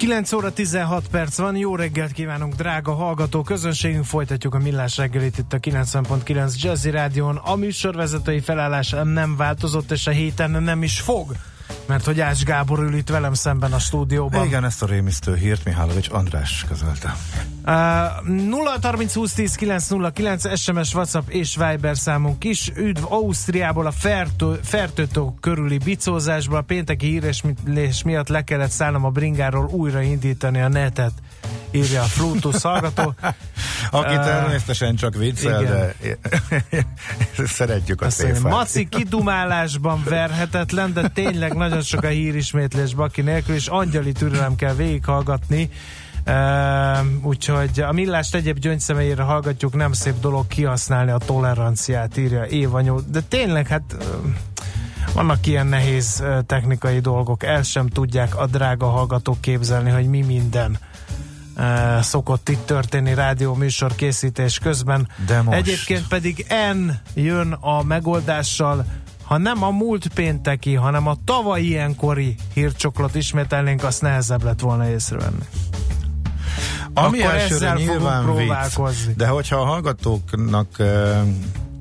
9 óra 16 perc van, jó reggelt kívánunk, drága hallgató közönségünk, folytatjuk a millás reggelit itt a 90.9 Jazzy Rádion. A műsorvezetői felállás nem változott, és a héten nem is fog mert hogy Ács Gábor ül itt velem szemben a stúdióban. Igen, ezt a rémisztő hírt Mihálovics András közölte. Uh, 0 30 20 10 909 SMS, WhatsApp és Viber számunk is. Üdv Ausztriából a Fertő, Fertötó körüli bicózásba. A pénteki híres miatt le kellett szállnom a bringáról újra indítani a netet írja a Flutus hallgató. Aki természetesen csak viccel, igen. de szeretjük a téfát. Maci kidumálásban verhetetlen, de tényleg nagyon sok a hírismétlés Baki nélkül, és angyali türelem kell végighallgatni. Uh, úgyhogy a millást egyéb gyöngyszemeire hallgatjuk, nem szép dolog kihasználni a toleranciát, írja Évanyú. De tényleg, hát uh, vannak ilyen nehéz technikai dolgok, el sem tudják a drága hallgatók képzelni, hogy mi minden uh, szokott itt történni rádió műsor készítés közben. De most. Egyébként pedig N jön a megoldással, ha nem a múlt pénteki, hanem a tavalyi ilyenkori hírcsoklot ismételnénk, azt nehezebb lett volna észrevenni. Ami Akkor elsőre nyilván vicc, de hogyha a hallgatóknak uh,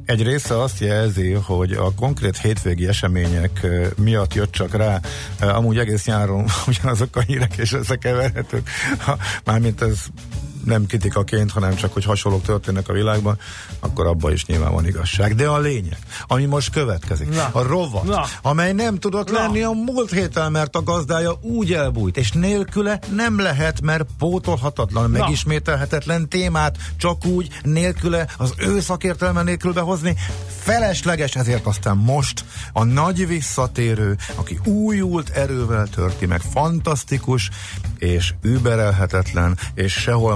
egy része azt jelzi, hogy a konkrét hétvégi események miatt jött csak rá, amúgy egész nyáron ugyanazok a hírek és összekeverhetők, mármint ez nem kritikaként, hanem csak, hogy hasonlók történnek a világban, akkor abban is nyilván van igazság. De a lényeg, ami most következik, Na. a rovat, Na. amely nem tudott Na. lenni a múlt héten, mert a gazdája úgy elbújt, és nélküle nem lehet, mert pótolhatatlan, Na. megismételhetetlen témát csak úgy nélküle, az ő szakértelme nélkül behozni, felesleges, ezért aztán most a nagy visszatérő, aki újult erővel törti meg, fantasztikus, és überelhetetlen, és sehol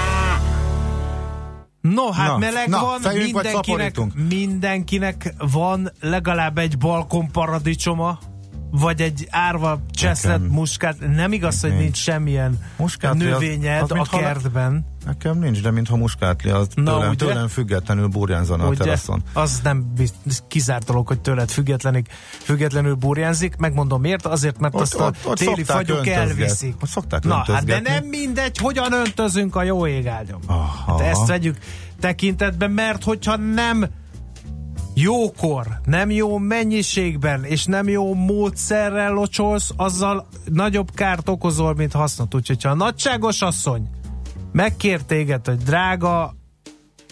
No, hát na, meleg na, van, mindenkinek, mindenkinek van legalább egy balkon paradicsoma, vagy egy árva cseszlet muskát. Nem igaz, hogy nincs semmilyen muskátli növényed az, az a kertben. Nekem nincs, de mintha muskátli, az Na, tőlem, ugye? tőlem függetlenül burjánzana ugye? a teraszon. Az nem kizárt dolog, hogy tőled függetlenik, függetlenül burjánzik. Megmondom miért? Azért, mert ott, azt a ott, ott téli fagyok elviszik. Ott szokták Na, hát de nem mindegy, hogyan öntözünk a jó ég Hát ezt vegyük tekintetben, mert hogyha nem jókor, nem jó mennyiségben, és nem jó módszerrel locsolsz, azzal nagyobb kárt okozol, mint hasznot. Úgyhogy ha a nagyságos asszony megkér téged, hogy drága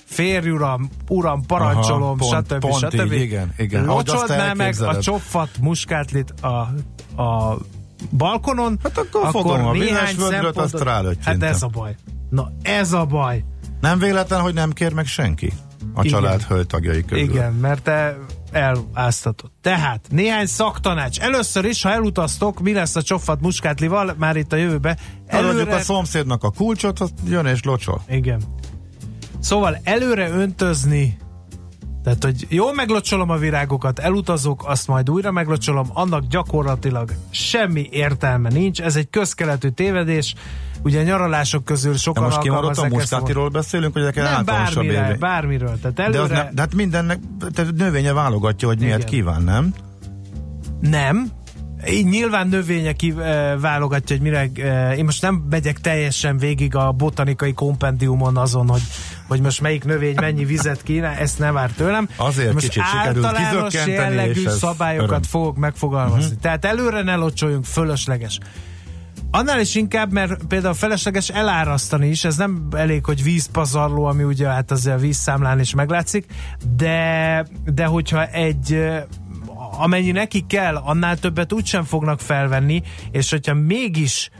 férj uram, uram, parancsolom, Aha, pont, stb. Pont stb. Így, igen, igen. Locsold meg a csopfat muskátlit a, a balkonon, hát akkor, akkor fogom a néhány vödröt, azt Hát ez a baj. Na ez a baj. Nem véletlen, hogy nem kér meg senki a Igen. család hölgytagjai közül. Igen, mert te eláztatod. Tehát néhány szaktanács. Először is, ha elutaztok, mi lesz a csofat muskátlival, már itt a jövőbe. Előre... a szomszédnak a kulcsot, az jön és locsol. Igen. Szóval előre öntözni tehát, hogy jól meglocsolom a virágokat, elutazok, azt majd újra meglocsolom, annak gyakorlatilag semmi értelme nincs. Ez egy közkeletű tévedés. Ugye nyaralások közül sokan most kimaradt a muskátiról beszélünk, hogy ezek Nem, bármiről, bármiről. Tehát előre... de, az ne, de hát mindennek, tehát növénye válogatja, hogy miért kíván, nem? Nem, így nyilván növénye válogatja, hogy mire... Én most nem megyek teljesen végig a botanikai kompendiumon azon, hogy, hogy most melyik növény mennyi vizet kínál, ezt ne vár tőlem. Azért most kicsit sikerült jellegű szabályokat öröm. fogok megfogalmazni. Uh-huh. Tehát előre ne locsoljunk, fölösleges. Annál is inkább, mert például felesleges elárasztani is, ez nem elég, hogy vízpazarló, ami ugye hát azért a vízszámlán is meglátszik, de, de hogyha egy amennyi neki kell, annál többet úgysem fognak felvenni, és hogyha mégis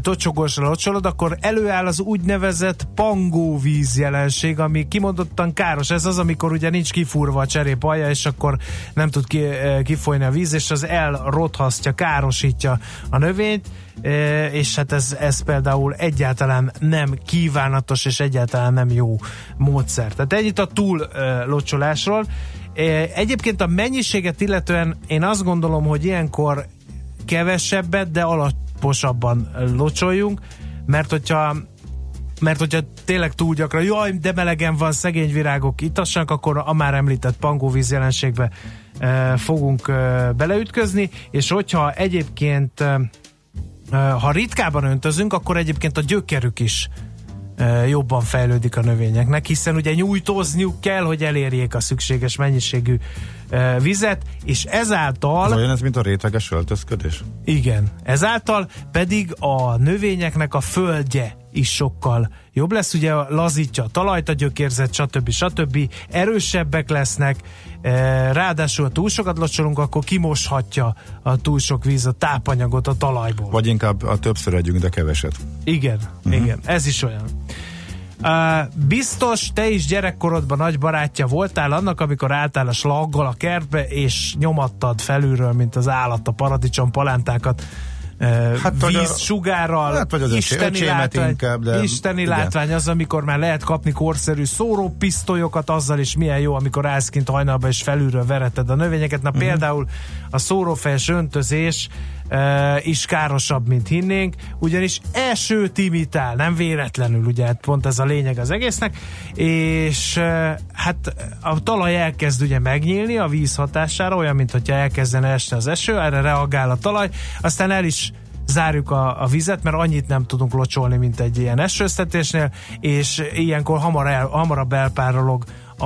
tocsogósra locsolod, akkor előáll az úgynevezett pangóvíz jelenség, ami kimondottan káros. Ez az, amikor ugye nincs kifúrva a cserép alja, és akkor nem tud ki, kifolyni a víz, és az elrothasztja, károsítja a növényt, és hát ez, ez például egyáltalán nem kívánatos, és egyáltalán nem jó módszer. Tehát ennyit a túl locsolásról. Egyébként a mennyiséget illetően én azt gondolom, hogy ilyenkor kevesebbet, de alaposabban locsoljunk, mert hogyha mert hogyha tényleg túl gyakran, jaj, de melegen van, szegény virágok itassanak, akkor a már említett pangóvíz jelenségbe e, fogunk e, beleütközni, és hogyha egyébként e, ha ritkában öntözünk, akkor egyébként a gyökerük is jobban fejlődik a növényeknek, hiszen ugye nyújtózniuk kell, hogy elérjék a szükséges mennyiségű vizet, és ezáltal... Ez olyan ez, mint a réteges öltözködés? Igen. Ezáltal pedig a növényeknek a földje is sokkal jobb lesz, ugye lazítja a talajt, a gyökérzet, stb. stb. Erősebbek lesznek, ráadásul ha túl sokat locsolunk, akkor kimoshatja a túl sok víz a tápanyagot a talajból. Vagy inkább a többször együnk, de keveset. Igen, uh-huh. igen, ez is olyan. Uh, biztos te is gyerekkorodban nagy barátja voltál annak, amikor álltál a slaggal a kertbe, és nyomattad felülről, mint az állat a paradicsom palántákat hát, víz, a, sugárral, hát, vagy az isteni látvány, inkább, de isteni igen. látvány az, amikor már lehet kapni korszerű szórópisztolyokat, azzal is milyen jó, amikor állsz kint hajnalba és felülről vereted a növényeket. Na uh-huh. például a szórófejes öntözés is károsabb, mint hinnénk, ugyanis esőt imitál, nem véletlenül, ugye, hát pont ez a lényeg az egésznek, és hát a talaj elkezd ugye megnyílni a víz hatására, olyan, mint hogyha elkezdene esni az eső, erre reagál a talaj, aztán el is zárjuk a, a vizet, mert annyit nem tudunk locsolni, mint egy ilyen esőztetésnél, és ilyenkor hamar el, hamarabb elpárolog a,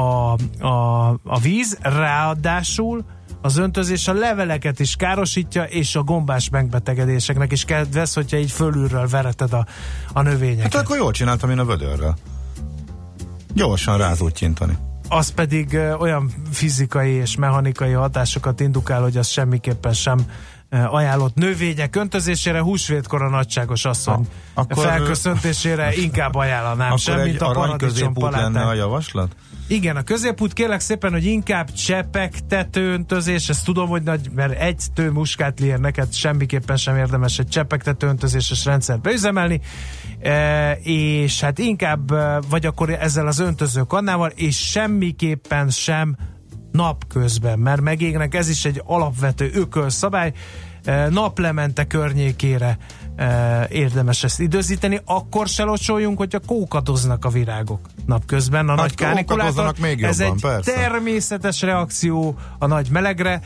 a, a víz, ráadásul az öntözés a leveleket is károsítja, és a gombás megbetegedéseknek is kedvez, hogyha így fölülről vereted a, a növényeket. Hát akkor jól csináltam én a vödörrel. Gyorsan rázúgyintani az pedig olyan fizikai és mechanikai hatásokat indukál, hogy az semmiképpen sem ajánlott növények öntözésére, húsvétkor a nagyságos asszony ha, akkor felköszöntésére inkább ajánlanám sem, mint a paradicsom lenne a javaslat? Igen, a középút kérlek szépen, hogy inkább csepek tetőöntözés, ezt tudom, hogy nagy, mert egy tő muskátliér neked semmiképpen sem érdemes egy csepek tetőöntözéses rendszert beüzemelni, e, és hát inkább, e, vagy akkor ezzel az öntöző kannával, és semmiképpen sem napközben, mert megégnek, ez is egy alapvető ökölszabály, e, naplemente környékére érdemes ezt időzíteni, akkor se locsoljunk, hogyha kókadoznak a virágok napközben a hát nagy kánikulától. Még ez jobban, egy persze. természetes reakció a nagy melegre,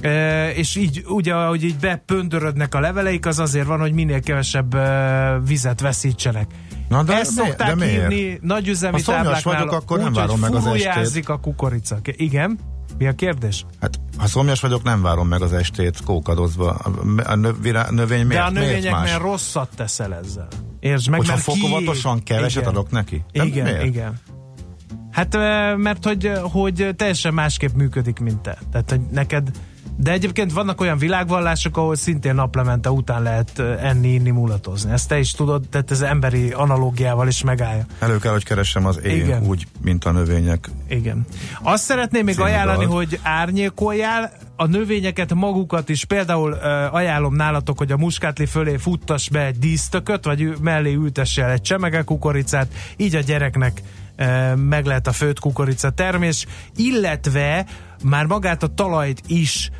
E, és így ugye, ahogy így bepöndörödnek a leveleik, az azért van, hogy minél kevesebb e, vizet veszítsenek. Na de, Ezt szokták de írni nagyüzemi tábláknál. vagyok, akkor úgy, nem várom meg az estét. a kukorica. Igen? Mi a kérdés? Hát, ha szomjas vagyok, nem várom meg az estét kókadozva. A növény miért, De a növényeknél rosszat teszel ezzel. Értsd meg, Hogyha mert fokozatosan ki... keveset igen. adok neki? De igen, miért? igen. Hát mert hogy, hogy teljesen másképp működik, mint te. Tehát, hogy neked de egyébként vannak olyan világvallások, ahol szintén naplemente után lehet enni, inni, mulatozni. Ezt te is tudod, tehát ez emberi analógiával is megállja. Elő kell, hogy keressem az én, Igen. úgy, mint a növények. Igen. Azt szeretném még Színudalt. ajánlani, hogy árnyékoljál, a növényeket magukat is, például uh, ajánlom nálatok, hogy a muskátli fölé futtass be egy dísztököt, vagy mellé ültessél egy csemege kukoricát, így a gyereknek uh, meg lehet a főtt kukorica termés, illetve már magát a talajt is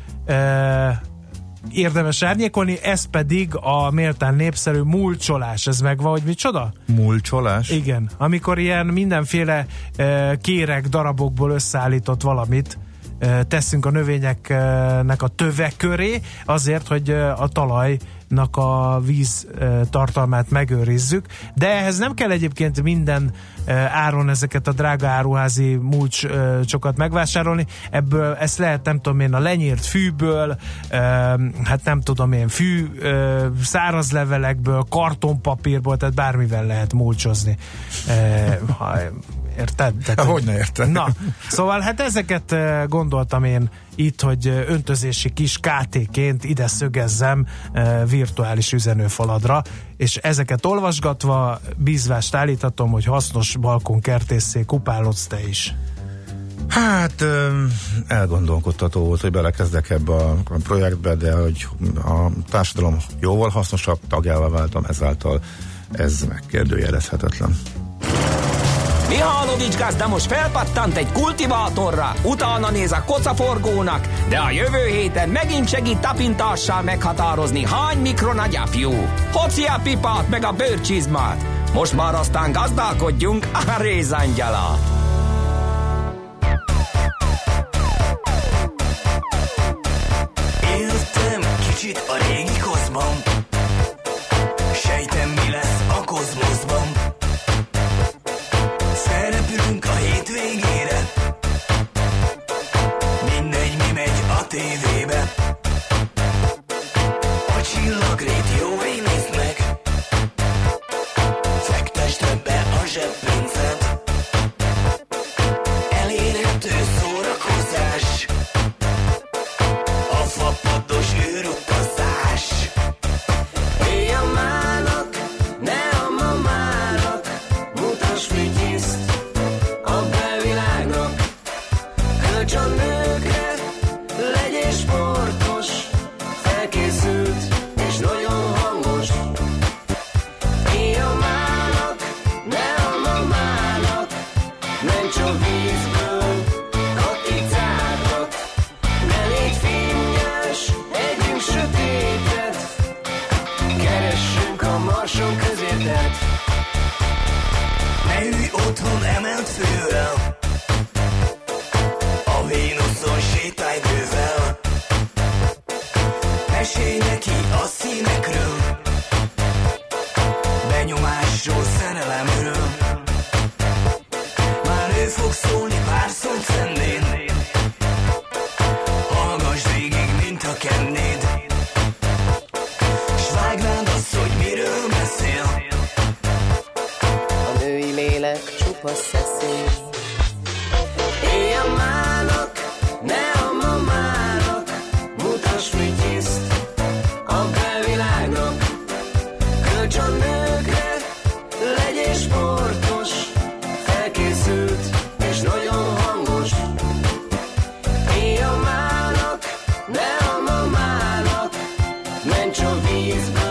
érdemes árnyékolni, ez pedig a méltán népszerű mulcsolás. Ez megvan, hogy micsoda? Mulcsolás? Igen. Amikor ilyen mindenféle e, kérek darabokból összeállított valamit e, teszünk a növényeknek a töve köré, azért, hogy a talaj a víz tartalmát megőrizzük, de ehhez nem kell egyébként minden áron ezeket a drága áruházi mulcsokat megvásárolni, ebből ezt lehet nem tudom én a lenyírt fűből, hát nem tudom én fű, száraz levelekből, kartonpapírból, tehát bármivel lehet mulcsozni. Érted? Tehát, hogy ne érted? Na, szóval hát ezeket gondoltam én itt, hogy öntözési kis KT-ként ide szögezzem virtuális üzenőfaladra, és ezeket olvasgatva bízvást állíthatom, hogy hasznos balkonkertészé kupálodsz te is. Hát elgondolkodtató volt, hogy belekezdek ebbe a projektbe, de hogy a társadalom jóval hasznosabb tagjává váltam, ezáltal ez megkérdőjelezhetetlen. Mihálovics gazda most felpattant egy kultivátorra, utána néz a kocaforgónak, de a jövő héten megint segít tapintással meghatározni, hány mikron a gyapjú. Hoci a pipát meg a bőrcsizmát. Most már aztán gazdálkodjunk a rézangyala. Éltem kicsit a régi kozmom, sejtem mi lesz a kozmoszban. Várunk a hétvégére. Mindegy, mi megy a tévébe. A csillagrét jó én nézd meg. Fektesd be a zsebbe. Jazzin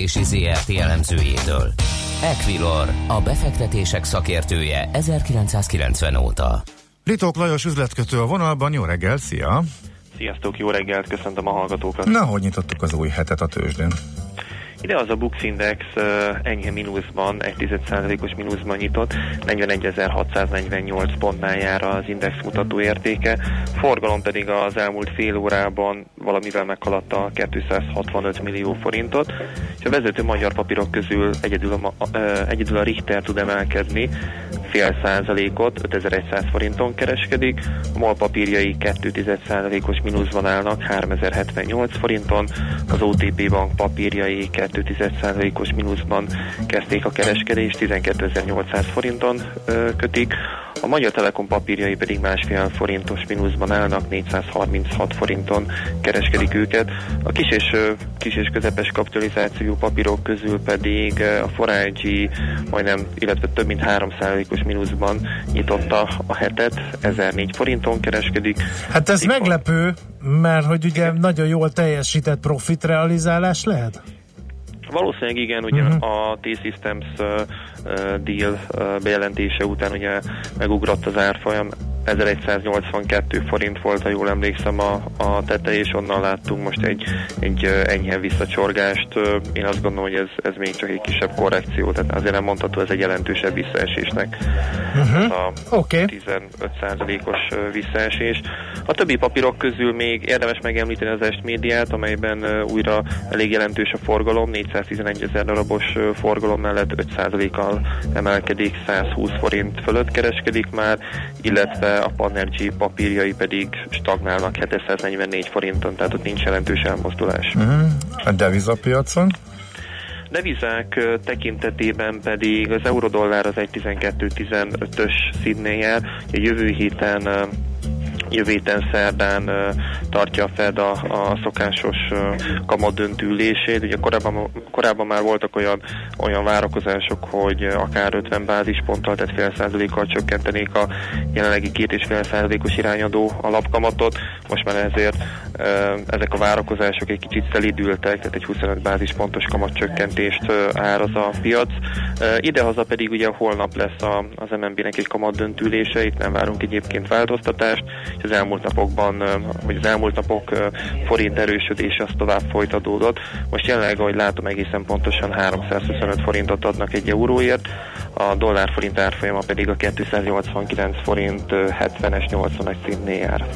befektetési ZRT elemzőjétől. Equilor, a befektetések szakértője 1990 óta. Ritók Lajos üzletkötő a vonalban, jó reggel, szia! Sziasztok, jó reggelt, köszöntöm a hallgatókat! Na, hogy nyitottuk az új hetet a tőzsdén? Ide az a Bux Index enyhe mínuszban, 1,1%-os mínuszban nyitott, 41.648 pontnál jár az index mutató értéke, forgalom pedig az elmúlt fél órában valamivel meghaladta 265 millió forintot, és a vezető magyar papírok közül egyedül a, egyedül a Richter tud emelkedni, fél százalékot, 5100 forinton kereskedik, a MOL papírjai 2 os mínuszban állnak, 3078 forinton, az OTP bank papírjai 2 os mínuszban kezdték a kereskedést, 12800 forinton kötik, a Magyar Telekom papírjai pedig másfél forintos mínuszban állnak, 436 forinton kereskedik őket. A kis és, kis és közepes kapitalizáció papírok közül pedig a Forágyi majdnem, illetve több mint 3%-os mínuszban nyitotta a hetet, 1004 forinton kereskedik. Hát ez Itt meglepő, mert hogy ugye nagyon jól teljesített profit realizálás lehet? Valószínűleg igen, ugye uh-huh. a T-Systems uh, deal uh, bejelentése után ugye megugrott az árfolyam, 1182 forint volt, ha jól emlékszem a, a tete, és onnan láttunk most egy, egy enyhe visszacsorgást. Én azt gondolom, hogy ez, ez még csak egy kisebb korrekció, tehát azért nem mondható, ez egy jelentősebb visszaesésnek. Uh-huh. a okay. 15%-os visszaesés. A többi papírok közül még érdemes megemlíteni az est médiát, amelyben újra elég jelentős a forgalom, 411 ezer darabos forgalom mellett 5%-kal emelkedik, 120 forint fölött kereskedik már, illetve a Panergy papírjai pedig stagnálnak 744 forinton, tehát ott nincs jelentős elmozdulás. Uh-huh. A devizapiacon? Devizák tekintetében pedig az eurodollár az 1.12.15-ös színnél jár, a jövő héten jövő héten szerdán tartja a Fed a, a szokásos kamadöntő ülését. Ugye korábban, korábban már voltak olyan, olyan várakozások, hogy akár 50 bázisponttal, tehát fél százalékkal csökkentenék a jelenlegi két és fél százalékos irányadó alapkamatot. Most már ezért ezek a várakozások egy kicsit szelidültek, tehát egy 25 bázispontos kamatcsökkentést áraz a piac. Idehaza pedig ugye holnap lesz az MNB-nek egy kamatdöntülése, itt nem várunk egyébként változtatást, és az elmúlt napokban, vagy az elmúlt napok forint erősödése az tovább folytatódott. Most jelenleg, ahogy látom, egészen pontosan 325 forintot adnak egy euróért, a dollár forint árfolyama pedig a 289 forint 70-es 80-es színnél jár.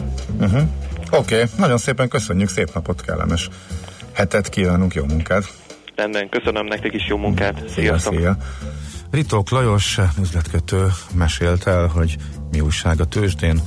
Uh-huh. Oké, okay. nagyon szépen köszönjük, szép napot, kellemes hetet kívánunk, jó munkát! Rendben, köszönöm nektek is jó munkát. Sziasztok! Szia, Ritók Lajos üzletkötő mesélt el, hogy mi újság a tőzsdén,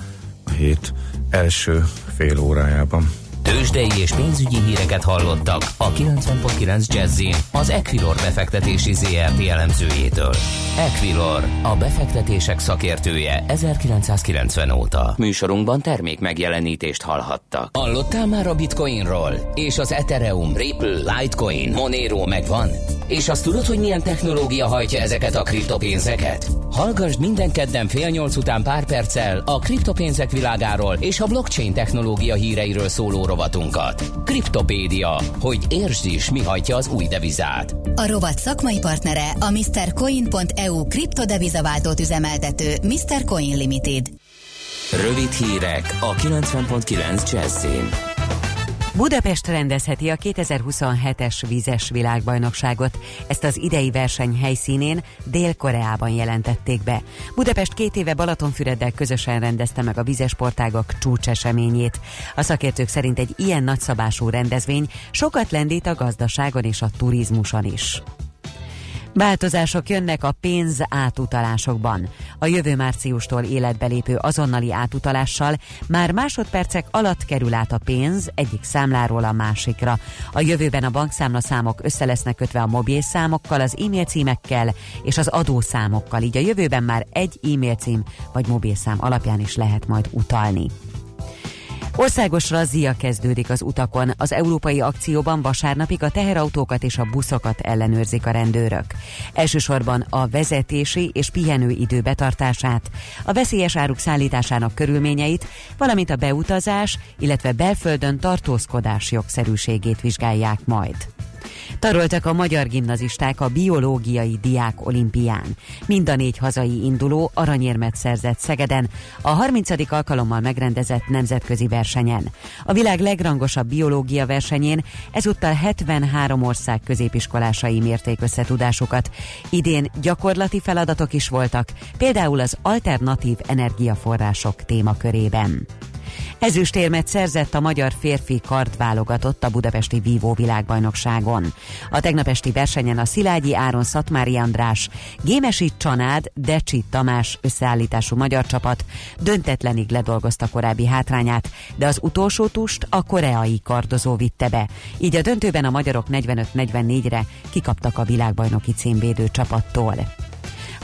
hét első fél órájában. Tőzsdei és pénzügyi híreket hallottak a 90.9 jazz az Equilor befektetési ZRT elemzőjétől. Equilor, a befektetések szakértője 1990 óta. Műsorunkban termék megjelenítést hallhattak. Hallottál már a Bitcoinról? És az Ethereum, Ripple, Litecoin, Monero megvan? És azt tudod, hogy milyen technológia hajtja ezeket a kriptopénzeket? Hallgassd minden kedden fél nyolc után pár perccel a kriptopénzek világáról és a blockchain technológia híreiről szóló rovatunkat. Kriptopédia, hogy értsd is, mi hajtja az új devizát. A rovat szakmai partnere a MrCoin.eu kriptodevizaváltót üzemeltető Mr. Coin Limited. Rövid hírek a 90.9 Jazzin. Budapest rendezheti a 2027-es vízes világbajnokságot. Ezt az idei verseny helyszínén Dél-Koreában jelentették be. Budapest két éve Balatonfüreddel közösen rendezte meg a vízes sportágok csúcseseményét. A szakértők szerint egy ilyen nagyszabású rendezvény sokat lendít a gazdaságon és a turizmuson is. Változások jönnek a pénz átutalásokban. A jövő márciustól életbe lépő azonnali átutalással már másodpercek alatt kerül át a pénz egyik számláról a másikra. A jövőben a bankszámla számok össze lesznek kötve a mobil számokkal, az e-mail címekkel és az adószámokkal, így a jövőben már egy e-mail cím vagy mobilszám alapján is lehet majd utalni. Országos razzia kezdődik az utakon. Az európai akcióban vasárnapig a teherautókat és a buszokat ellenőrzik a rendőrök. Elsősorban a vezetési és pihenő idő betartását, a veszélyes áruk szállításának körülményeit, valamint a beutazás, illetve belföldön tartózkodás jogszerűségét vizsgálják majd. Taroltak a magyar gimnazisták a biológiai diák olimpián. Mind a négy hazai induló aranyérmet szerzett Szegeden, a 30. alkalommal megrendezett nemzetközi versenyen. A világ legrangosabb biológia versenyén ezúttal 73 ország középiskolásai mérték összetudásukat. Idén gyakorlati feladatok is voltak, például az alternatív energiaforrások témakörében. Ezüstérmet szerzett a magyar férfi kardválogatott a budapesti vívó világbajnokságon. A tegnapesti versenyen a Szilágyi Áron Szatmári András, Gémesi Csanád, Decsi Tamás összeállítású magyar csapat döntetlenig ledolgozta korábbi hátrányát, de az utolsó tust a koreai kardozó vitte be. Így a döntőben a magyarok 45-44-re kikaptak a világbajnoki címvédő csapattól.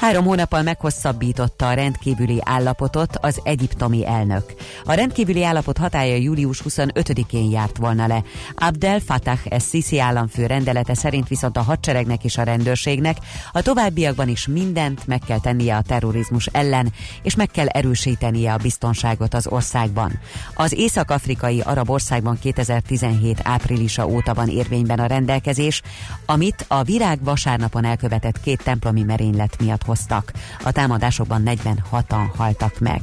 Három hónappal meghosszabbította a rendkívüli állapotot az egyiptomi elnök. A rendkívüli állapot hatája július 25-én járt volna le. Abdel Fattah es Sisi államfő rendelete szerint viszont a hadseregnek és a rendőrségnek a továbbiakban is mindent meg kell tennie a terrorizmus ellen, és meg kell erősítenie a biztonságot az országban. Az észak-afrikai arab országban 2017 áprilisa óta van érvényben a rendelkezés, amit a virág vasárnapon elkövetett két templomi merénylet miatt hoztak. A támadásokban 46-an haltak meg.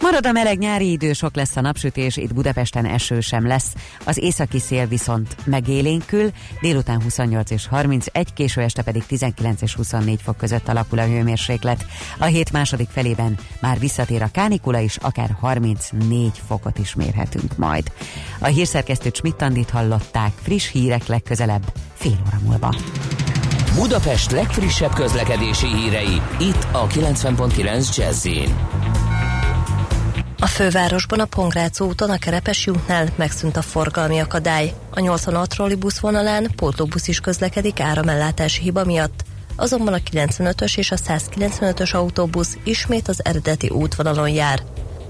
Marad a meleg nyári idő, sok lesz a napsütés, itt Budapesten eső sem lesz. Az északi szél viszont megélénkül, délután 28 és 31, késő este pedig 19 és 24 fok között alakul a hőmérséklet. A hét második felében már visszatér a kánikula is, akár 34 fokot is mérhetünk majd. A hírszerkesztő Csmittandit hallották, friss hírek legközelebb, fél óra múlva. Budapest legfrissebb közlekedési hírei, itt a 90.9 jazz a fővárosban a Pongrác úton a Kerepesi útnál megszűnt a forgalmi akadály. A 86 trollibusz vonalán pótlóbusz is közlekedik áramellátási hiba miatt, azonban a 95-ös és a 195-ös autóbusz ismét az eredeti útvonalon jár.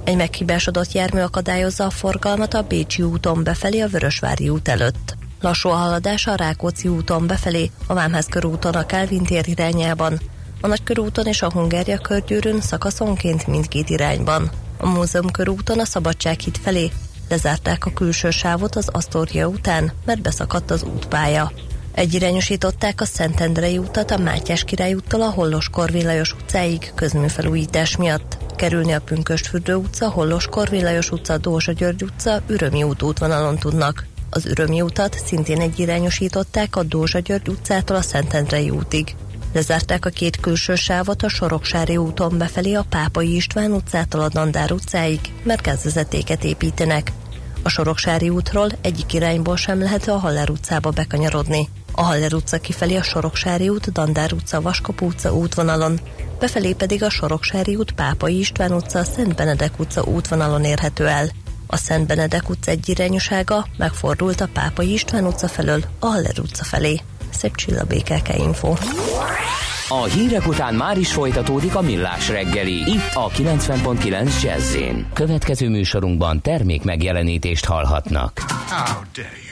Egy meghibásodott jármű akadályozza a forgalmat a Bécsi úton befelé a Vörösvári út előtt. Lassú a haladás a Rákóczi úton befelé, a Vámház körúton a Kálvin tér irányában, a Nagykörúton és a Hungária körgyűrűn szakaszonként mindkét irányban. A Múzeum körúton a Szabadsághíd felé lezárták a külső sávot az Asztória után, mert beszakadt az útpálya. Egyirányosították a Szentendrei utat a Mátyás király úttól a Hollos Korvillajos utcáig közműfelújítás miatt. Kerülni a Pünkösfürdő utca, Hollos Korvillajos utca, Dózsa György utca, Ürömi út útvonalon tudnak. Az Ürömi utat szintén egyirányosították a Dózsa György utcától a Szentendrei útig. Lezárták a két külső sávot a Soroksári úton befelé a Pápai István utcától a Dandár utcáig, mert kezdezetéket építenek. A Soroksári útról egyik irányból sem lehet a Haller utcába bekanyarodni. A Haller utca kifelé a Soroksári út, Dandár utca, Vaskop utca útvonalon, befelé pedig a Soroksári út, Pápai István utca, Szent Benedek utca útvonalon érhető el. A Szent Benedek utca egyirányúsága megfordult a Pápai István utca felől a Haller utca felé. Szép csilla BKK Info. A hírek után már is folytatódik a millás reggeli, itt a 90.9 jazz Következő műsorunkban termék megjelenítést hallhatnak. How dare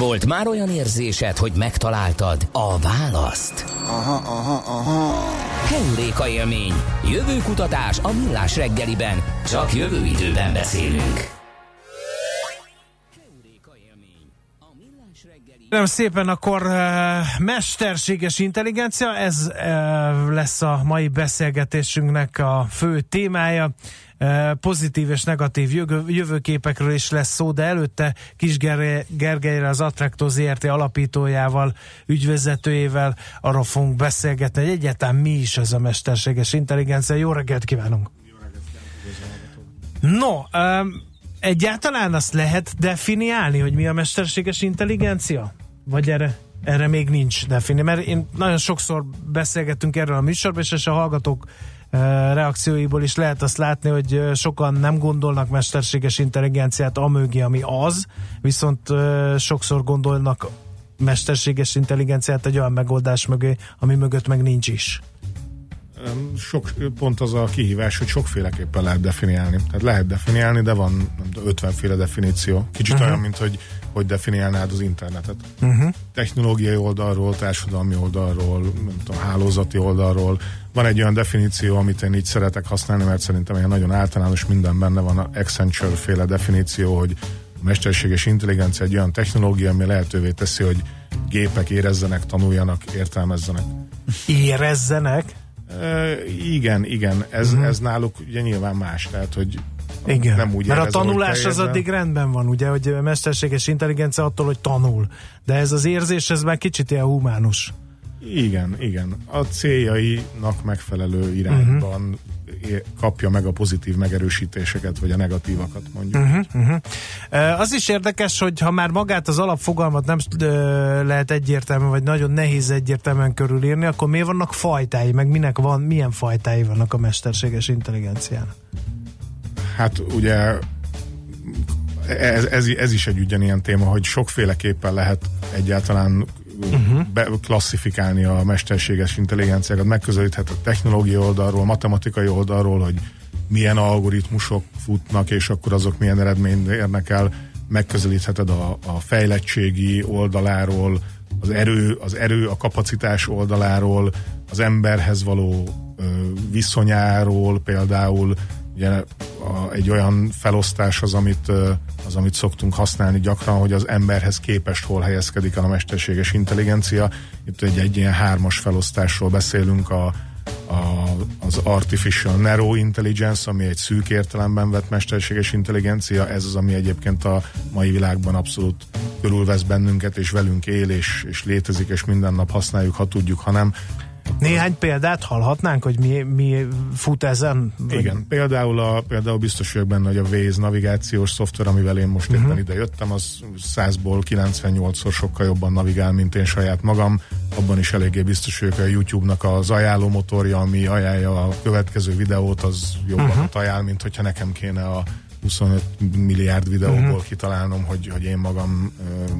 Volt már olyan érzésed, hogy megtaláltad a választ? Aha, aha, aha. Heuréka élmény. Jövőkutatás a millás reggeliben. Csak jövő időben beszélünk. Nem szépen, akkor uh, mesterséges intelligencia, ez uh, lesz a mai beszélgetésünknek a fő témája. Uh, pozitív és negatív jövő, jövőképekről is lesz szó, de előtte Kis Gergelyre az Attracto ZRT alapítójával, ügyvezetőjével arról fogunk beszélgetni, hogy egyáltalán mi is ez a mesterséges intelligencia. Jó reggelt kívánunk! Jó reggelt kívánunk! No, um, Egyáltalán azt lehet definiálni, hogy mi a mesterséges intelligencia? Vagy erre, erre még nincs defini? Mert én nagyon sokszor beszélgettünk erről a műsorban, és a hallgatók reakcióiból is lehet azt látni, hogy sokan nem gondolnak mesterséges intelligenciát amögé, ami az, viszont sokszor gondolnak mesterséges intelligenciát egy olyan megoldás mögé, ami mögött meg nincs is sok, pont az a kihívás, hogy sokféleképpen lehet definiálni. Tehát lehet definiálni, de van nem tudom, 50 féle definíció. Kicsit uh-huh. olyan, mint hogy hogy definiálnád az internetet. Uh-huh. Technológiai oldalról, társadalmi oldalról, nem tudom, hálózati oldalról. Van egy olyan definíció, amit én így szeretek használni, mert szerintem ilyen nagyon általános minden benne van, a Accenture féle definíció, hogy a mesterséges intelligencia egy olyan technológia, ami lehetővé teszi, hogy gépek érezzenek, tanuljanak, értelmezzenek. Érezzenek? Igen, igen, ez, uh-huh. ez náluk ugye nyilván más, tehát hogy igen, nem úgy mert a tanulás az addig rendben van, ugye, hogy mesterséges intelligencia attól, hogy tanul, de ez az érzés, ez már kicsit ilyen humánus. Igen, igen. A céljainak megfelelő irányban uh-huh kapja meg a pozitív megerősítéseket, vagy a negatívakat mondjuk. Uh-huh, uh-huh. Az is érdekes, hogy ha már magát az alapfogalmat nem lehet egyértelmű, vagy nagyon nehéz egyértelműen körülírni, akkor miért vannak fajtái, meg minek van, milyen fajtái vannak a mesterséges intelligenciának? Hát ugye ez, ez, ez is egy ugyanilyen téma, hogy sokféleképpen lehet egyáltalán uh-huh. be, klasszifikálni a mesterséges intelligenciákat, megközelíthet a technológiai oldalról, matematikai oldalról, hogy milyen algoritmusok futnak, és akkor azok milyen eredményt érnek el, megközelítheted a, a fejlettségi oldaláról, az erő, az erő, a kapacitás oldaláról, az emberhez való ö, viszonyáról például, ugye egy olyan felosztás az amit, az, amit szoktunk használni gyakran, hogy az emberhez képest hol helyezkedik el a mesterséges intelligencia. Itt egy, egy ilyen hármas felosztásról beszélünk a, a, az Artificial Narrow Intelligence, ami egy szűk értelemben vett mesterséges intelligencia, ez az, ami egyébként a mai világban abszolút körülvesz bennünket, és velünk él, és, és létezik, és minden nap használjuk, ha tudjuk, ha nem. Néhány példát hallhatnánk, hogy mi, mi fut ezen? Igen, például, a, például biztos vagyok benne, hogy a Waze navigációs szoftver, amivel én most uh-huh. éppen ide jöttem, az 100-ból 98-szor sokkal jobban navigál, mint én saját magam. Abban is eléggé biztos vagyok, hogy a YouTube-nak az ajánló motorja, ami ajánlja a következő videót, az jobban uh-huh. ajánl, mint hogyha nekem kéne a 25 milliárd videóból uh-huh. kitalálnom, hogy, hogy én magam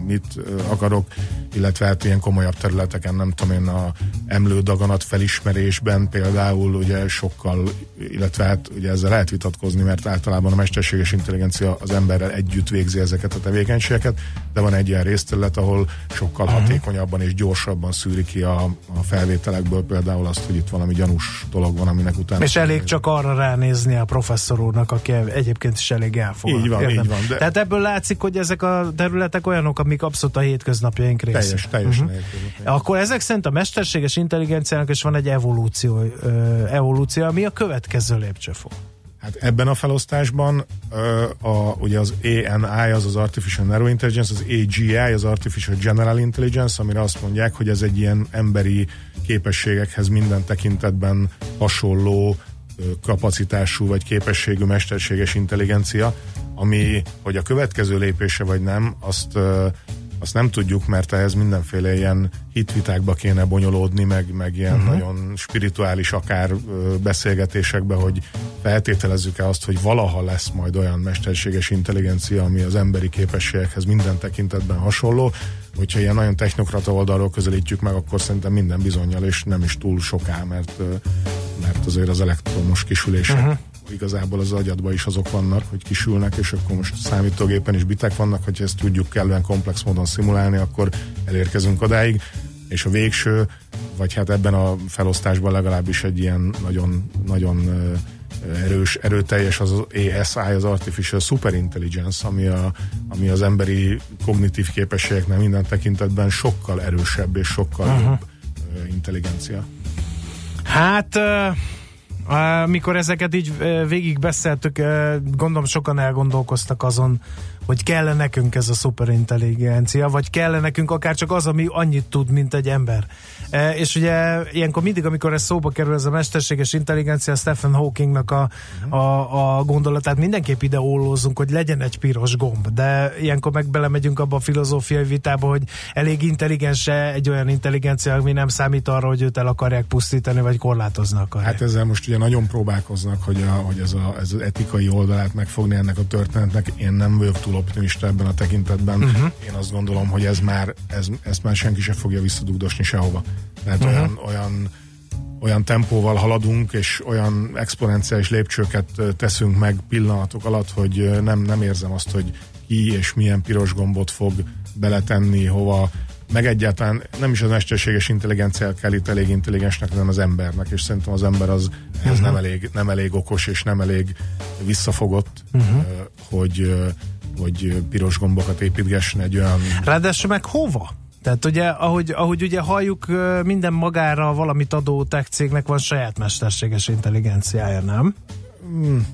mit akarok, illetve hát ilyen komolyabb területeken, nem tudom én, a emlődaganat felismerésben például ugye sokkal, illetve hát ugye ezzel lehet vitatkozni, mert általában a mesterséges intelligencia az emberrel együtt végzi ezeket a tevékenységeket, de van egy ilyen részterület, ahol sokkal uh-huh. hatékonyabban és gyorsabban szűri ki a, a felvételekből például azt, hogy itt valami gyanús dolog van, aminek utána... És elég csak arra ránézni a professzor úrnak, aki egyébként is elég elfogad. Így van, Értem. így van. De... Tehát ebből látszik, hogy ezek a területek olyanok, amik abszolút a hétköznapjaink része. Teljes, teljesen uh-huh. Akkor ezek szerint a mesterséges intelligenciának is van egy evolúció, evolúció ami a következő lépcsőfok. Hát ebben a felosztásban a, ugye az ANI, az az Artificial Narrow Intelligence, az AGI, az Artificial General Intelligence, amire azt mondják, hogy ez egy ilyen emberi képességekhez minden tekintetben hasonló kapacitású vagy képességű mesterséges intelligencia, ami, hogy a következő lépése vagy nem, azt, azt nem tudjuk, mert ehhez mindenféle ilyen hitvitákba kéne bonyolódni, meg, meg ilyen uh-huh. nagyon spirituális akár beszélgetésekbe, hogy feltételezzük-e azt, hogy valaha lesz majd olyan mesterséges intelligencia, ami az emberi képességekhez minden tekintetben hasonló, hogyha ilyen nagyon technokrata oldalról közelítjük meg, akkor szerintem minden bizonyal, és nem is túl soká, mert, mert azért az elektromos kisülések uh-huh igazából az agyadban is azok vannak, hogy kisülnek, és akkor most számítógépen is bitek vannak, hogy ezt tudjuk kellően komplex módon szimulálni, akkor elérkezünk odáig, és a végső, vagy hát ebben a felosztásban legalábbis egy ilyen nagyon, nagyon erős, erőteljes az ASI, az Artificial Superintelligence, ami, a, ami az emberi kognitív képességeknek minden tekintetben sokkal erősebb és sokkal uh-huh. jobb intelligencia. Hát amikor ezeket így végig beszéltük, gondolom sokan elgondolkoztak azon, hogy kell nekünk ez a szuperintelligencia, vagy kell nekünk akár csak az, ami annyit tud, mint egy ember. E, és ugye ilyenkor mindig, amikor ez szóba kerül, ez a mesterséges intelligencia, Stephen Hawkingnak a, a, a gondolatát mindenképp ide ólózunk, hogy legyen egy piros gomb, de ilyenkor meg belemegyünk abba a filozófiai vitába, hogy elég intelligens egy olyan intelligencia, ami nem számít arra, hogy őt el akarják pusztítani, vagy korlátozni akarják. Hát ezzel most ugye nagyon próbálkoznak, hogy, a, hogy ez, a, ez az etikai oldalát megfogni ennek a történetnek. Én nem vagyok túl optimista ebben a tekintetben. Uh-huh. Én azt gondolom, hogy ez már, ez, ezt már senki sem fogja visszadugdosni sehova. Mert uh-huh. olyan, olyan olyan tempóval haladunk, és olyan exponenciális lépcsőket teszünk meg pillanatok alatt, hogy nem, nem érzem azt, hogy ki és milyen piros gombot fog beletenni, hova, meg egyáltalán nem is az mesterséges intelligencia kell itt elég intelligensnek, hanem az embernek, és szerintem az ember az uh-huh. ez nem elég, nem elég okos, és nem elég visszafogott, uh-huh. hogy hogy piros gombokat építgessen egy olyan... Ráadásul meg hova? Tehát ugye, ahogy, ahogy ugye halljuk, minden magára valamit adó tech cégnek van saját mesterséges intelligenciája, nem? Hmm.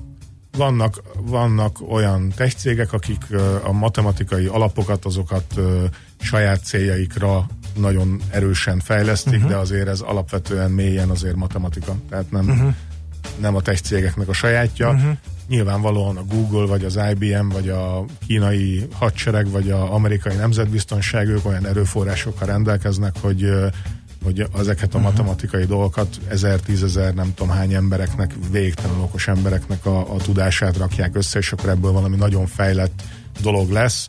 Vannak, vannak olyan tech cégek, akik a matematikai alapokat, azokat saját céljaikra nagyon erősen fejlesztik, uh-huh. de azért ez alapvetően mélyen azért matematika. Tehát nem, uh-huh. nem a tech cégeknek a sajátja. Uh-huh nyilvánvalóan a Google, vagy az IBM, vagy a kínai hadsereg, vagy a amerikai nemzetbiztonság, ők olyan erőforrásokkal rendelkeznek, hogy hogy ezeket a uh-huh. matematikai dolgokat ezer, tízezer, nem tudom hány embereknek, végtelen okos embereknek a, a tudását rakják össze, és akkor ebből valami nagyon fejlett dolog lesz.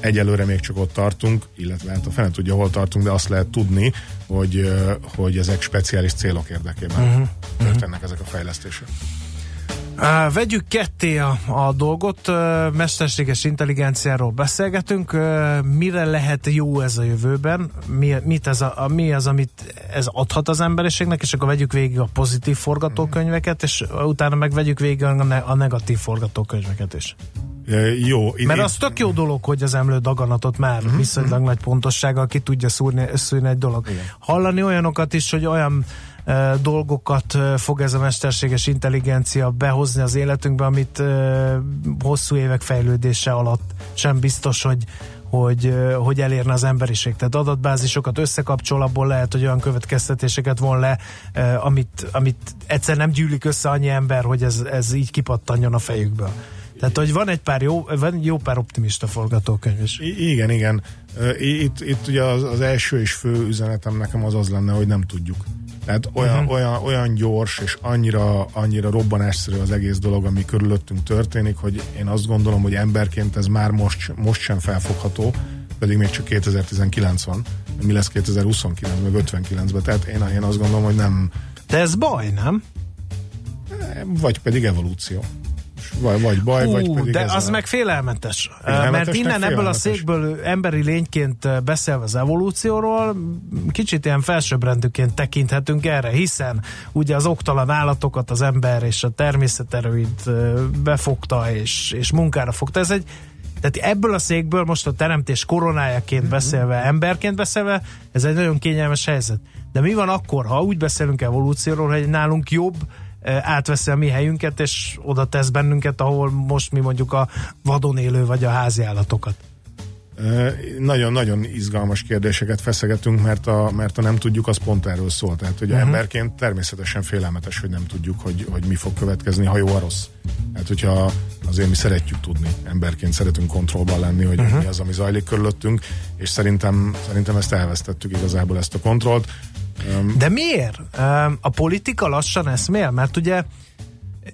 Egyelőre még csak ott tartunk, illetve hát a fene tudja, hol tartunk, de azt lehet tudni, hogy, hogy ezek speciális célok érdekében uh-huh. történnek ezek a fejlesztések. Vegyük ketté a, a dolgot, mesterséges intelligenciáról beszélgetünk, mire lehet jó ez a jövőben, mi, mit ez a, mi az, amit ez adhat az emberiségnek, és akkor vegyük végig a pozitív forgatókönyveket, és utána meg vegyük végig a, ne, a negatív forgatókönyveket is. Jó. Mert az tök jó dolog, hogy az emlő daganatot már uh-huh. viszonylag uh-huh. nagy pontossággal ki tudja szúrni, szúrni egy dolog. Igen. Hallani olyanokat is, hogy olyan dolgokat fog ez a mesterséges intelligencia behozni az életünkbe, amit hosszú évek fejlődése alatt sem biztos, hogy hogy, hogy elérne az emberiség. Tehát adatbázisokat összekapcsol, abból lehet, hogy olyan következtetéseket von le, amit, amit egyszer nem gyűlik össze annyi ember, hogy ez, ez így kipattanjon a fejükből. Tehát, hogy van egy pár jó, van jó pár optimista forgatókönyv is. Igen, igen. Itt, itt ugye az, az első és fő üzenetem nekem az az lenne, hogy nem tudjuk. Tehát olyan, uh-huh. olyan, olyan gyors és annyira, annyira robbanásszerű az egész dolog, ami körülöttünk történik, hogy én azt gondolom, hogy emberként ez már most, most sem felfogható, pedig még csak 2019 van. Mi lesz 2029 meg 59-ben? Tehát én, én azt gondolom, hogy nem... De ez baj, nem? Vagy pedig evolúció vagy, vagy baj, Hú, vagy pedig de az a... meg félelmetes. félelmetes mert innen félelmetes. ebből a székből emberi lényként beszélve az evolúcióról, kicsit ilyen felsőbbrendűként tekinthetünk erre, hiszen ugye az oktalan állatokat az ember és a természeterőit befogta és, és munkára fogta. Ez egy tehát ebből a székből most a teremtés koronájaként mm-hmm. beszélve, emberként beszélve, ez egy nagyon kényelmes helyzet. De mi van akkor, ha úgy beszélünk evolúcióról, hogy nálunk jobb átveszi a mi helyünket, és oda tesz bennünket, ahol most mi mondjuk a vadon élő vagy a házi állatokat. Nagyon-nagyon izgalmas kérdéseket feszegetünk, mert a, mert a nem tudjuk, az pont erről szól. Tehát, hogy uh-huh. emberként természetesen félelmetes, hogy nem tudjuk, hogy, hogy mi fog következni, ha jó a rossz. Hát, hogyha azért mi szeretjük tudni, emberként szeretünk kontrollban lenni, hogy uh-huh. mi az, ami zajlik körülöttünk, és szerintem, szerintem ezt elvesztettük igazából ezt a kontrollt. De miért? A politika lassan eszmél? Mert ugye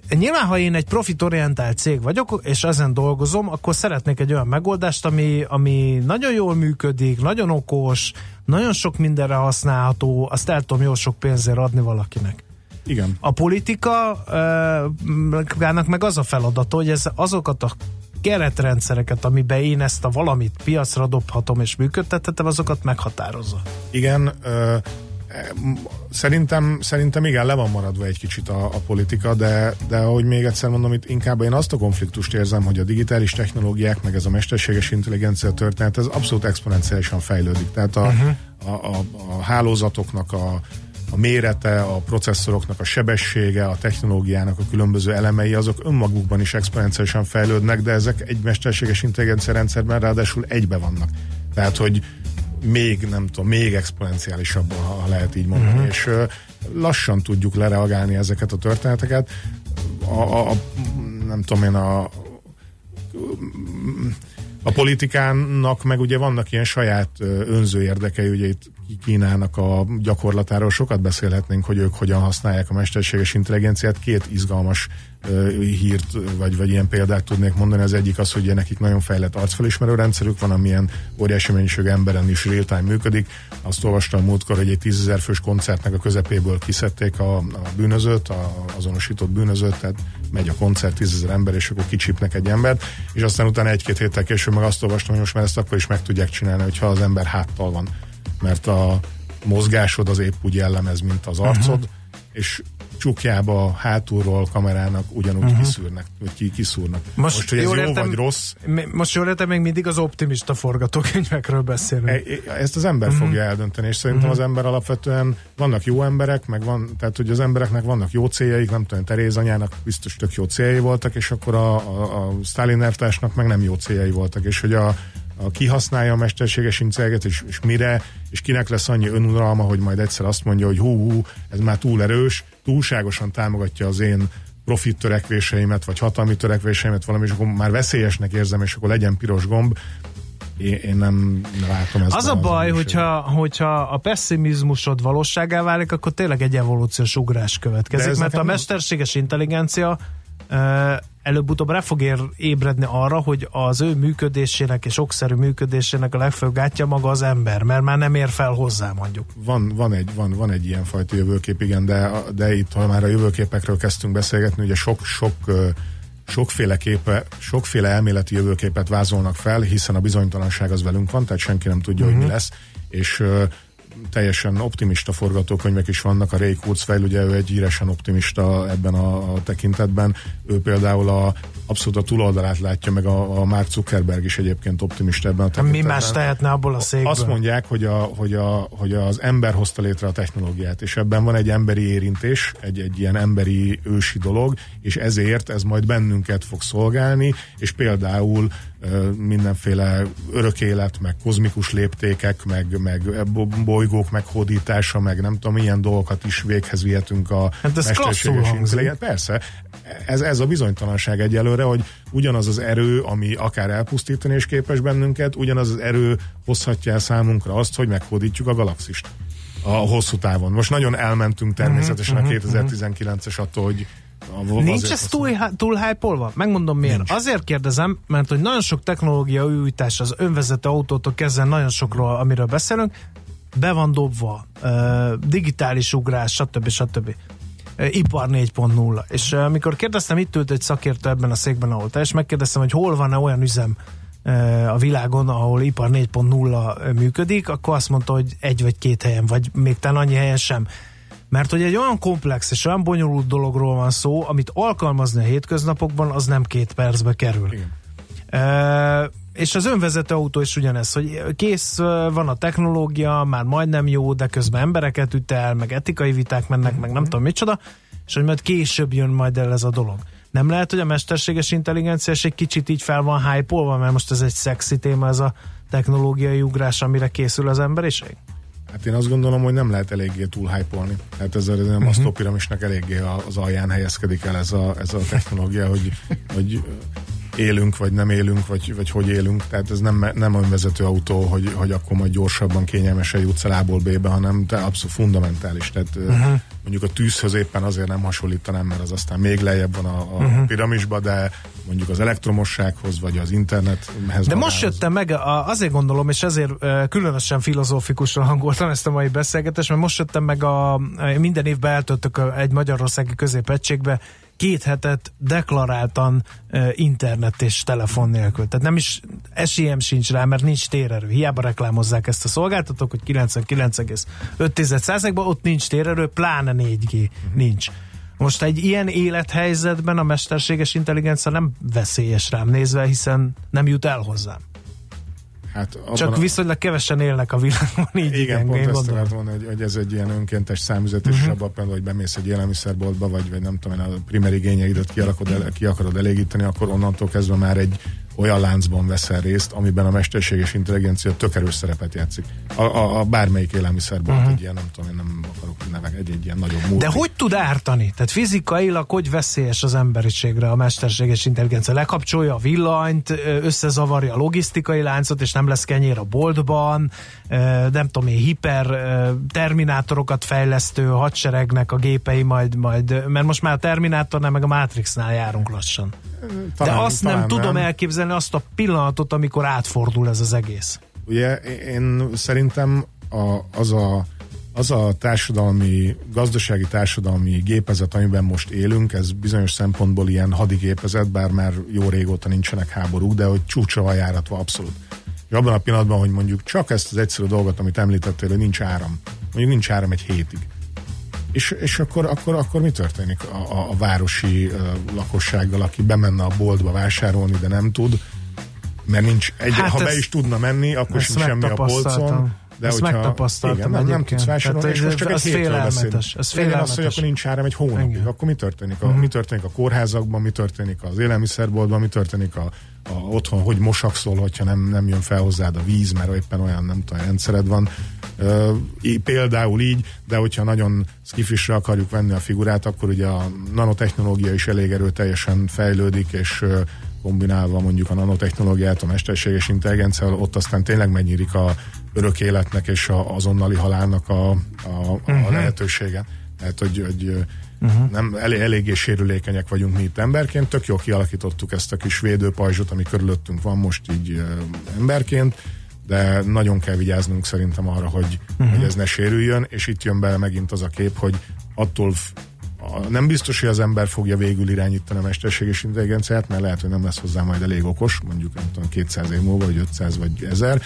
Nyilván, ha én egy profitorientált cég vagyok, és ezen dolgozom, akkor szeretnék egy olyan megoldást, ami, ami nagyon jól működik, nagyon okos, nagyon sok mindenre használható, azt el tudom jó sok pénzért adni valakinek. Igen. A politika uh, meg az a feladata, hogy ez azokat a keretrendszereket, amiben én ezt a valamit piacra dobhatom és működtethetem, azokat meghatározza. Igen, ö, Szerintem, szerintem igen, le van maradva egy kicsit a, a politika, de, de ahogy még egyszer mondom, itt inkább én azt a konfliktust érzem, hogy a digitális technológiák, meg ez a mesterséges intelligencia történet, ez abszolút exponenciálisan fejlődik. Tehát a, uh-huh. a, a, a hálózatoknak a, a mérete, a processzoroknak a sebessége, a technológiának a különböző elemei, azok önmagukban is exponenciálisan fejlődnek, de ezek egy mesterséges intelligencia rendszerben ráadásul egybe vannak. Tehát, hogy még, nem tudom, még exponenciálisabb, ha lehet így mondani, uh-huh. és lassan tudjuk lereagálni ezeket a történeteket. A, a, a nem tudom én, a a politikának meg ugye vannak ilyen saját önző érdekei, ugye itt Kínának a gyakorlatáról sokat beszélhetnénk, hogy ők hogyan használják a mesterséges intelligenciát. Két izgalmas hírt, vagy, vagy ilyen példát tudnék mondani. Az egyik az, hogy nekik nagyon fejlett arcfelismerő rendszerük van, amilyen óriási mennyiség emberen is real-time működik. Azt olvastam múltkor, hogy egy tízezer fős koncertnek a közepéből kiszedték a, a bűnözőt, a azonosított bűnözőt, tehát megy a koncert tízezer ember, és akkor kicsipnek egy embert, és aztán utána egy-két héttel később meg azt olvastam, hogy most már ezt akkor is meg tudják csinálni, hogyha az ember háttal van mert a mozgásod az épp úgy jellemez, mint az arcod, uh-huh. és csukjába hátulról kamerának ugyanúgy uh-huh. kiszűrnek, vagy ki, kiszúrnak. Most, most hogy ez jó értem, vagy rossz. Most jól értem, még mindig az optimista forgatókönyvekről beszélünk. E, e, ezt az ember uh-huh. fogja eldönteni, és szerintem uh-huh. az ember alapvetően vannak jó emberek, meg van, tehát hogy az embereknek vannak jó céljaik, nem tudom, Teréz anyának biztos tök jó céljai voltak, és akkor a, a, a Stalin meg nem jó céljai voltak, és hogy a, a kihasználja a mesterséges intelligenciát, és, és mire, és kinek lesz annyi önuralma, hogy majd egyszer azt mondja, hogy hú, hú, ez már túl erős, túlságosan támogatja az én profit törekvéseimet, vagy hatalmi törekvéseimet valami, és akkor már veszélyesnek érzem, és akkor legyen piros gomb. Én, én nem látom ezt. Az a baj, az hogyha, hogyha a pessimizmusod valóságá válik, akkor tényleg egy evolúciós ugrás következik, mert a mesterséges intelligencia előbb-utóbb rá fog ér, ébredni arra, hogy az ő működésének és okszerű működésének a legfőbb gátja maga az ember, mert már nem ér fel hozzá mondjuk. Van, van, egy, van, van egy ilyen fajta jövőkép, igen, de, de itt, ha már a jövőképekről kezdtünk beszélgetni, ugye sok, sok sokféle, képe, sokféle elméleti jövőképet vázolnak fel, hiszen a bizonytalanság az velünk van, tehát senki nem tudja, uh-huh. hogy mi mhm. lesz, és teljesen optimista forgatókönyvek is vannak. A Ray Kurzweil, ugye ő egy íresen optimista ebben a, a tekintetben. Ő például a, abszolút a túloldalát látja, meg a, a Mark Zuckerberg is egyébként optimista ebben a tekintetben. Mi más tehetne abból a székből? Azt mondják, hogy, a, hogy, a, hogy az ember hozta létre a technológiát, és ebben van egy emberi érintés, egy, egy ilyen emberi ősi dolog, és ezért ez majd bennünket fog szolgálni, és például mindenféle örök élet, meg kozmikus léptékek, meg, meg bolygók meghódítása, meg nem tudom, milyen dolgokat is véghez vihetünk a hát ez mesterséges intelligencia. Persze, ez, ez a bizonytalanság egyelőre, hogy ugyanaz az erő, ami akár elpusztítani is képes bennünket, ugyanaz az erő hozhatja el számunkra azt, hogy meghódítjuk a galaxist a hosszú távon. Most nagyon elmentünk természetesen uh-huh, a 2019-es attól, hogy Nincs ez túl, túl hype Megmondom miért. Nincs. Azért kérdezem, mert hogy nagyon sok technológia újítás az önvezető autótól kezdve nagyon sokról, amiről beszélünk, be van dobva, digitális ugrás, stb. stb. Ipar 4.0. És amikor kérdeztem, itt ült egy szakértő ebben a székben, ahol te, és megkérdeztem, hogy hol van-e olyan üzem a világon, ahol ipar 4.0 működik, akkor azt mondta, hogy egy vagy két helyen, vagy még talán annyi helyen sem. Mert hogy egy olyan komplex és olyan bonyolult dologról van szó, amit alkalmazni a hétköznapokban, az nem két percbe kerül. Igen. És az önvezető autó is ugyanez, hogy kész van a technológia, már majdnem jó, de közben embereket üt el, meg etikai viták mennek, mm-hmm. meg nem tudom micsoda, és hogy majd később jön majd el ez a dolog. Nem lehet, hogy a mesterséges intelligencia egy kicsit így fel van hype mert most ez egy szexi téma, ez a technológiai ugrás, amire készül az emberiség? Hát én azt gondolom, hogy nem lehet eléggé túl hype-olni. Hát ez a, nem uh-huh. a sztopiramisnak eléggé az alján helyezkedik el ez a, ez a technológia, hogy, hogy élünk, vagy nem élünk, vagy, vagy hogy élünk. Tehát ez nem, nem önvezető autó, hogy, hogy akkor majd gyorsabban, kényelmesen jutsz el A-ból B-be, hanem te abszolút fundamentális. Tehát uh-huh. mondjuk a tűzhöz éppen azért nem hasonlítanám, mert az aztán még lejjebb van a, a uh-huh. piramisba, de mondjuk az elektromossághoz, vagy az internethez. De most jöttem meg, azért gondolom, és ezért különösen filozófikusra hangoltam ezt a mai beszélgetést, mert most jöttem meg a, minden évben eltöltök egy magyarországi középegységbe két hetet deklaráltan internet és telefon nélkül. Tehát nem is esélyem sincs rá, mert nincs térerő. Hiába reklámozzák ezt a szolgáltatók, hogy 99,5%-ban ott nincs térerő, pláne 4G nincs. Most egy ilyen élethelyzetben a mesterséges intelligencia nem veszélyes rám nézve, hiszen nem jut el hozzám. Hát Csak a... viszonylag kevesen élnek a világban, így Igen, igen pont ezt akartam hogy, hogy ez egy ilyen önkéntes számüzet, és uh-huh. abban például, hogy bemész egy élelmiszerboltba, vagy, vagy nem tudom, a primer igényeidet ki, el, ki akarod elégíteni, akkor onnantól kezdve már egy olyan láncban veszel részt, amiben a mesterséges intelligencia tök erős szerepet játszik. A, a, a bármelyik élelmiszerben uh-huh. egy ilyen, nem tudom, én nem akarok nevek, egy, egy ilyen nagyon múlt. De hogy tud ártani? Tehát fizikailag hogy veszélyes az emberiségre a mesterséges intelligencia? Lekapcsolja a villanyt, összezavarja a logisztikai láncot, és nem lesz kenyér a boltban, nem tudom én, hiper terminátorokat fejlesztő hadseregnek a gépei majd, majd, mert most már a Terminátornál meg a Matrixnál járunk lassan. Talán, De azt nem, nem tudom elképzelni azt a pillanatot, amikor átfordul ez az egész. Ugye én szerintem a, az a az a társadalmi, gazdasági társadalmi gépezet, amiben most élünk, ez bizonyos szempontból ilyen hadigépezet, bár már jó régóta nincsenek háborúk, de hogy csúcsra van járatva abszolút. És abban a pillanatban, hogy mondjuk csak ezt az egyszerű dolgot, amit említettél, hogy nincs áram, mondjuk nincs áram egy hétig, és, és akkor, akkor, akkor mi történik a, a, a városi uh, lakossággal, aki bemenne a boltba vásárolni, de nem tud, mert nincs egy, hát ha ez, be is tudna menni, akkor sincs semmi a polcon. De Ezt hogyha, megtapasztaltam igen, nem, nem tudsz vásárolni, és most csak egy hétről beszélünk. Ez félelmetes. az, hogy akkor nincs áram egy hónapig, igen. akkor mi történik? A, uh-huh. Mi történik a kórházakban, mi történik az élelmiszerboltban, mi történik a, a otthon, hogy mosakszol, hogyha nem, nem jön fel hozzád a víz, mert éppen olyan nem tudom, rendszered van. Uh, például így, de hogyha nagyon skifisre akarjuk venni a figurát, akkor ugye a nanotechnológia is elég erőteljesen fejlődik, és kombinálva mondjuk a nanotechnológiát, a mesterséges intelligenciával, ott aztán tényleg megnyírik a örök életnek és a azonnali halálnak a, a, a uh-huh. lehetősége. Tehát, hogy, hogy uh-huh. nem elég, eléggé sérülékenyek vagyunk mi itt emberként, tök jól kialakítottuk ezt a kis védőpajzsot, ami körülöttünk van most így uh, emberként, de nagyon kell vigyáznunk szerintem arra, hogy, uh-huh. hogy ez ne sérüljön, és itt jön be megint az a kép, hogy attól nem biztos, hogy az ember fogja végül irányítani a mesterséges intelligenciát, mert lehet, hogy nem lesz hozzá majd elég okos, mondjuk nem tudom, 200 év múlva, vagy 500, vagy 1000,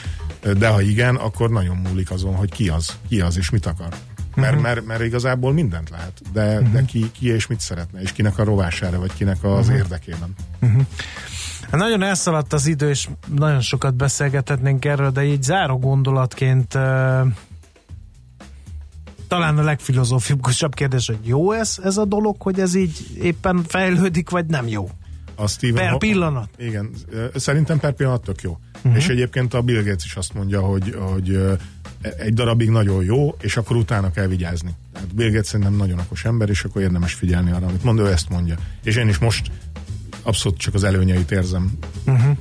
de ha igen, akkor nagyon múlik azon, hogy ki az, ki az és mit akar. Mert, uh-huh. mert, mert igazából mindent lehet, de, uh-huh. de ki, ki és mit szeretne, és kinek a rovására, vagy kinek az uh-huh. érdekében. Uh-huh. Hát nagyon elszaladt az idő, és nagyon sokat beszélgethetnénk erről, de így záró gondolatként talán a legfilozófikusabb kérdés, hogy jó ez, ez a dolog, hogy ez így éppen fejlődik, vagy nem jó? A Steven per ha- pillanat? Igen, szerintem per pillanat tök jó. Uh-huh. És egyébként a Bill Gates is azt mondja, hogy, hogy egy darabig nagyon jó, és akkor utána kell vigyázni. Tehát Bill Gates szerintem nagyon okos ember, és akkor érdemes figyelni arra, amit mond, ő ezt mondja. És én is most abszolút csak az előnyeit érzem. Uh-huh.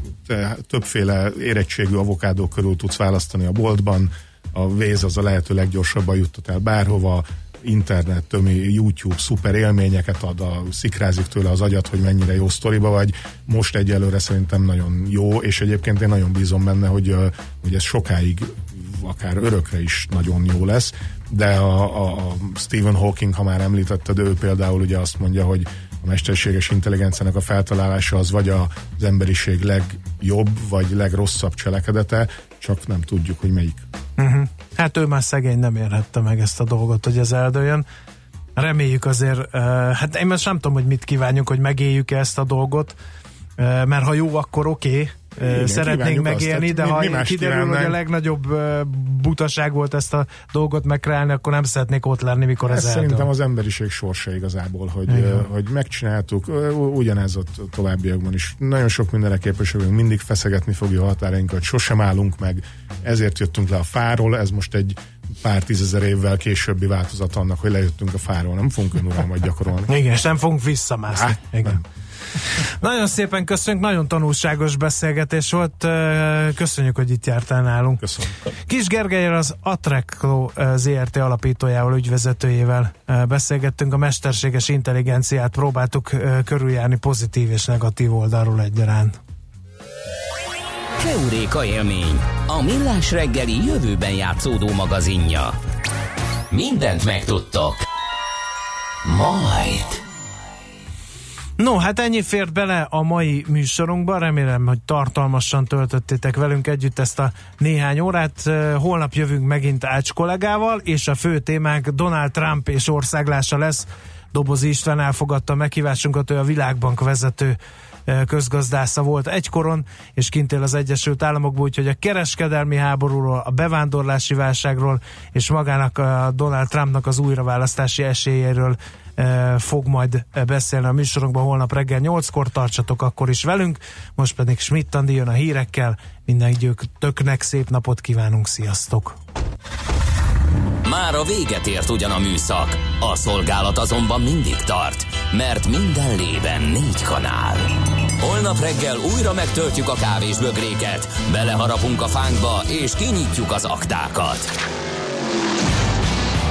többféle érettségű avokádó körül tudsz választani a boltban, a Waze az a lehető leggyorsabban juttat el bárhova, internet, tömi, YouTube szuper élményeket ad, a, szikrázik tőle az agyat, hogy mennyire jó sztoriba vagy. Most egyelőre szerintem nagyon jó, és egyébként én nagyon bízom benne, hogy, hogy ez sokáig akár örökre is nagyon jó lesz, de a, a, a Stephen Hawking, ha már említetted, ő például ugye azt mondja, hogy a mesterséges intelligenciának a feltalálása az vagy az emberiség legjobb, vagy legrosszabb cselekedete, csak nem tudjuk, hogy melyik. Uh-huh. Hát ő már szegény nem érhette meg ezt a dolgot, hogy ez eldőjön. Reméljük azért, uh, hát én most nem tudom, hogy mit kívánjuk, hogy megéljük ezt a dolgot, uh, mert ha jó, akkor oké, okay, igen, szeretnénk megélni, azt, de mi, ha mi kiderül, kívánnánk? hogy a legnagyobb butaság volt ezt a dolgot megkreálni, akkor nem szeretnék ott lenni, mikor ez, ez Szerintem eldől. az emberiség sorsa igazából, hogy, uh, hogy megcsináltuk, ugyanez ott továbbiakban is. Nagyon sok mindenre képesek vagyunk, mindig feszegetni fogja a határainkat, sosem állunk meg, ezért jöttünk le a fáról, ez most egy pár tízezer évvel későbbi változat annak, hogy lejöttünk a fáról. Nem fogunk önuralmat gyakorolni. Igen, és nem fogunk visszamászni. Hát, Igen. Nem. Nagyon szépen köszönjük, nagyon tanulságos beszélgetés volt. Köszönjük, hogy itt jártál nálunk. Köszönöm. Kis Gergelyel az Atreklo ZRT alapítójával, ügyvezetőjével beszélgettünk. A mesterséges intelligenciát próbáltuk körüljárni pozitív és negatív oldalról egyaránt. Keuréka élmény, a millás reggeli jövőben játszódó magazinja. Mindent megtudtok. Majd. No, hát ennyi fért bele a mai műsorunkba. Remélem, hogy tartalmasan töltöttétek velünk együtt ezt a néhány órát. Holnap jövünk megint Ács kollégával, és a fő témánk Donald Trump és országlása lesz. Dobozi István elfogadta a meghívásunkat, ő a Világbank vezető közgazdásza volt egykoron, és kint él az Egyesült Államokban, úgyhogy a kereskedelmi háborúról, a bevándorlási válságról, és magának a Donald Trumpnak az újraválasztási esélyéről fog majd beszélni a műsorunkban holnap reggel 8-kor, tartsatok akkor is velünk, most pedig Schmidt Andi jön a hírekkel, töknek szép napot kívánunk, sziasztok! Már a véget ért ugyan a műszak, a szolgálat azonban mindig tart, mert minden lében négy kanál. Holnap reggel újra megtöltjük a kávés bögréket, beleharapunk a fánkba és kinyitjuk az aktákat.